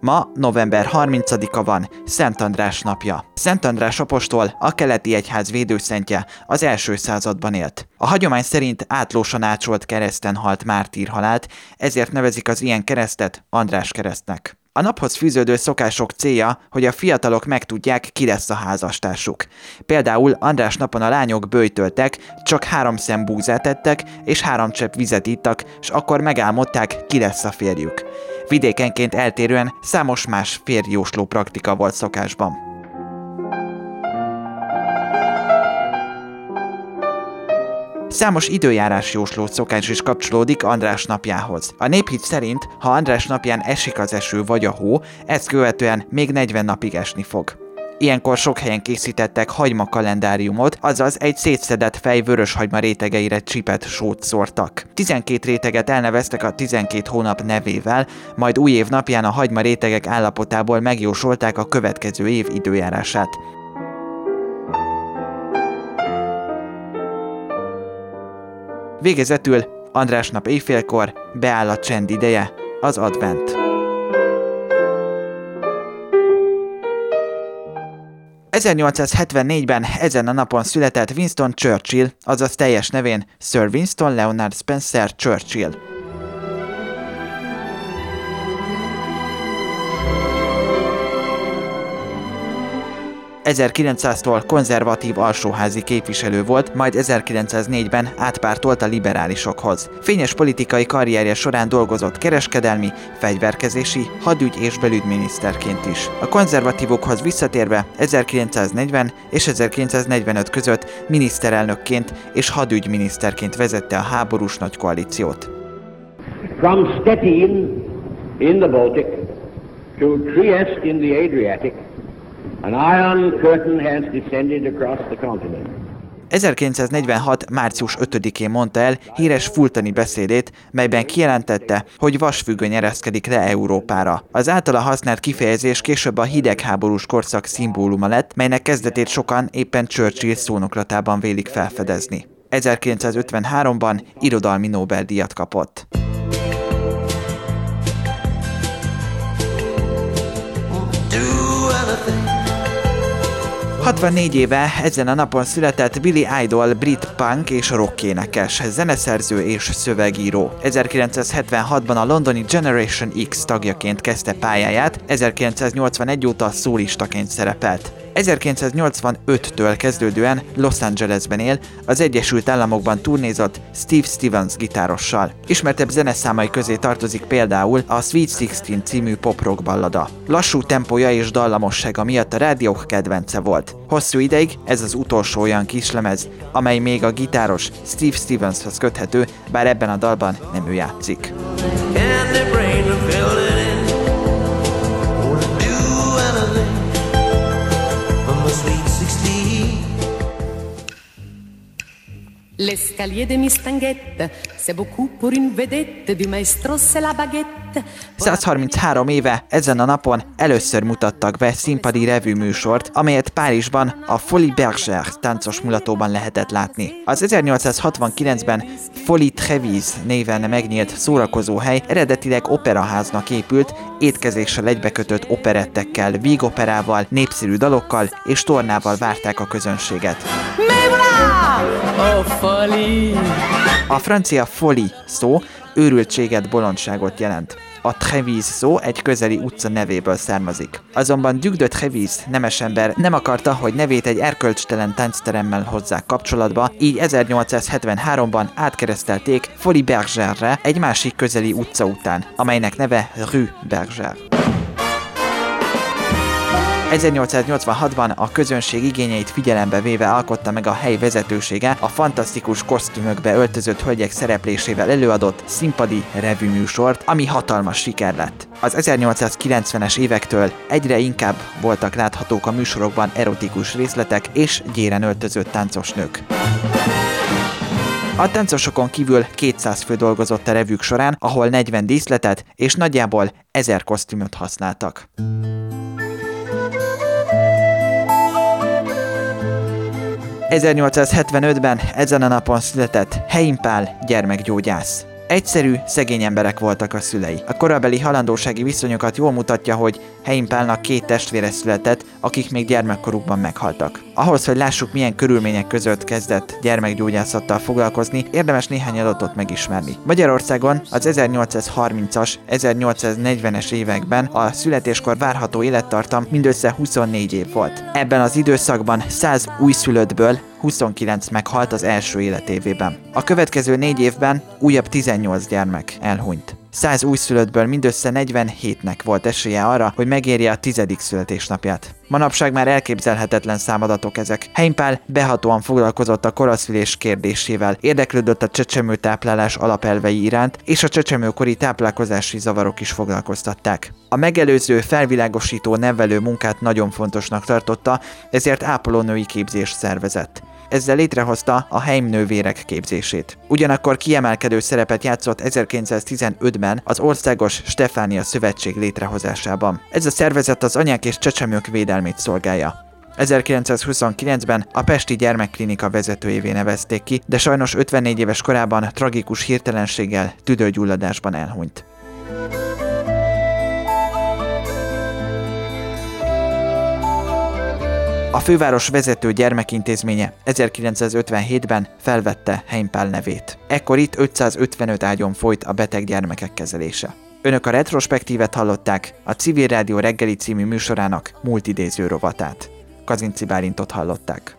Ma november 30-a van, Szent András napja. Szent András apostol, a keleti egyház védőszentje, az első században élt. A hagyomány szerint átlósan ácsolt kereszten halt mártír halált, ezért nevezik az ilyen keresztet András keresztnek. A naphoz fűződő szokások célja, hogy a fiatalok megtudják, ki lesz a házastársuk. Például András napon a lányok bőjtöltek, csak három szem búzát ettek, és három csepp vizet ittak, és akkor megálmodták, ki lesz a férjük. Vidékenként eltérően számos más férjósló praktika volt szokásban. Számos időjárás jósló szokás is kapcsolódik András napjához. A néphit szerint, ha András napján esik az eső vagy a hó, ezt követően még 40 napig esni fog. Ilyenkor sok helyen készítettek hagyma kalendáriumot, azaz egy szétszedett fej vörös hagyma rétegeire csipet sót szórtak. 12 réteget elneveztek a 12 hónap nevével, majd új év napján a hagyma rétegek állapotából megjósolták a következő év időjárását. Végezetül András nap éjfélkor beáll a csend ideje, az advent. ...1874-ben ezen a napon született Winston Churchill, azaz teljes nevén Sir Winston Leonard Spencer Churchill. 1900-tól konzervatív alsóházi képviselő volt, majd 1904-ben átpártolt a liberálisokhoz. Fényes politikai karrierje során dolgozott kereskedelmi, fegyverkezési, hadügy és belügyminiszterként is. A konzervatívokhoz visszatérve 1940 és 1945 között miniszterelnökként és hadügyminiszterként vezette a háborús nagy koalíciót. From Stettin in the Baltic to Trieste in the Adriatic An iron curtain has descended across the continent. 1946. március 5-én mondta el híres fultani beszédét, melyben kijelentette, hogy vasfüggöny ereszkedik le Európára. Az általa használt kifejezés később a hidegháborús korszak szimbóluma lett, melynek kezdetét sokan éppen Churchill szónoklatában vélik felfedezni. 1953-ban irodalmi Nobel-díjat kapott. 64 éve ezen a napon született Billy Idol brit punk és rock énekes, zeneszerző és szövegíró. 1976-ban a londoni Generation X tagjaként kezdte pályáját, 1981 óta szólistaként szerepelt. 1985-től kezdődően Los Angelesben él, az Egyesült Államokban turnézott Steve Stevens gitárossal. Ismertebb zeneszámai közé tartozik például a Sweet Sixteen című pop-rock ballada. Lassú tempója és dallamossága miatt a rádiók kedvence volt. Hosszú ideig ez az utolsó olyan kislemez, amely még a gitáros Steve Stevenshez köthető, bár ebben a dalban nem ő játszik. L'escalier de Mistanguette, c'est beaucoup pour une vedette, du maestro c'est la baguette. 133 éve ezen a napon először mutattak be színpadi revű műsort, amelyet Párizsban a Folie Bergère táncos mulatóban lehetett látni. Az 1869-ben Folie Trevis néven megnyílt szórakozóhely eredetileg operaháznak épült, étkezéssel egybekötött operettekkel, vígoperával, népszerű dalokkal és tornával várták a közönséget. A francia folie szó őrültséget, bolondságot jelent. A Trevis szó egy közeli utca nevéből származik. Azonban Duc de Trevis nemes ember nem akarta, hogy nevét egy erkölcstelen táncteremmel hozzák kapcsolatba, így 1873-ban átkeresztelték Folie Bergère-re egy másik közeli utca után, amelynek neve Rue Bergère. 1886-ban a közönség igényeit figyelembe véve alkotta meg a hely vezetősége a fantasztikus kosztümökbe öltözött hölgyek szereplésével előadott színpadi műsort, ami hatalmas siker lett. Az 1890-es évektől egyre inkább voltak láthatók a műsorokban erotikus részletek és gyéren öltözött táncos nők. A táncosokon kívül 200 fő dolgozott a revük során, ahol 40 díszletet és nagyjából 1000 kosztümöt használtak. 1875-ben ezen a napon született Heimpál gyermekgyógyász. Egyszerű, szegény emberek voltak a szülei. A korabeli halandósági viszonyokat jól mutatja, hogy Heimpálnak két testvére született, akik még gyermekkorukban meghaltak. Ahhoz, hogy lássuk, milyen körülmények között kezdett gyermekgyógyászattal foglalkozni, érdemes néhány adatot megismerni. Magyarországon az 1830-as, 1840-es években a születéskor várható élettartam mindössze 24 év volt. Ebben az időszakban 100 újszülöttből 29 meghalt az első életévében. A következő négy évben újabb 18 gyermek elhunyt. 100 újszülöttből mindössze 47-nek volt esélye arra, hogy megérje a tizedik születésnapját. Manapság már elképzelhetetlen számadatok ezek. Heimpál behatóan foglalkozott a koraszülés kérdésével, érdeklődött a csecsemő táplálás alapelvei iránt, és a csecsemőkori táplálkozási zavarok is foglalkoztatták. A megelőző felvilágosító nevelő munkát nagyon fontosnak tartotta, ezért ápolónői képzést szervezett ezzel létrehozta a Heim nővérek képzését. Ugyanakkor kiemelkedő szerepet játszott 1915-ben az Országos Stefánia Szövetség létrehozásában. Ez a szervezet az anyák és csecsemők védelmét szolgálja. 1929-ben a Pesti Gyermekklinika vezetőjévé nevezték ki, de sajnos 54 éves korában tragikus hirtelenséggel tüdőgyulladásban elhunyt. A főváros vezető gyermekintézménye 1957-ben felvette Heimpál nevét. Ekkor itt 555 ágyon folyt a beteg gyermekek kezelése. Önök a retrospektívet hallották, a Civil Rádió reggeli című műsorának multidéző rovatát. Kazinci Bálintot hallották.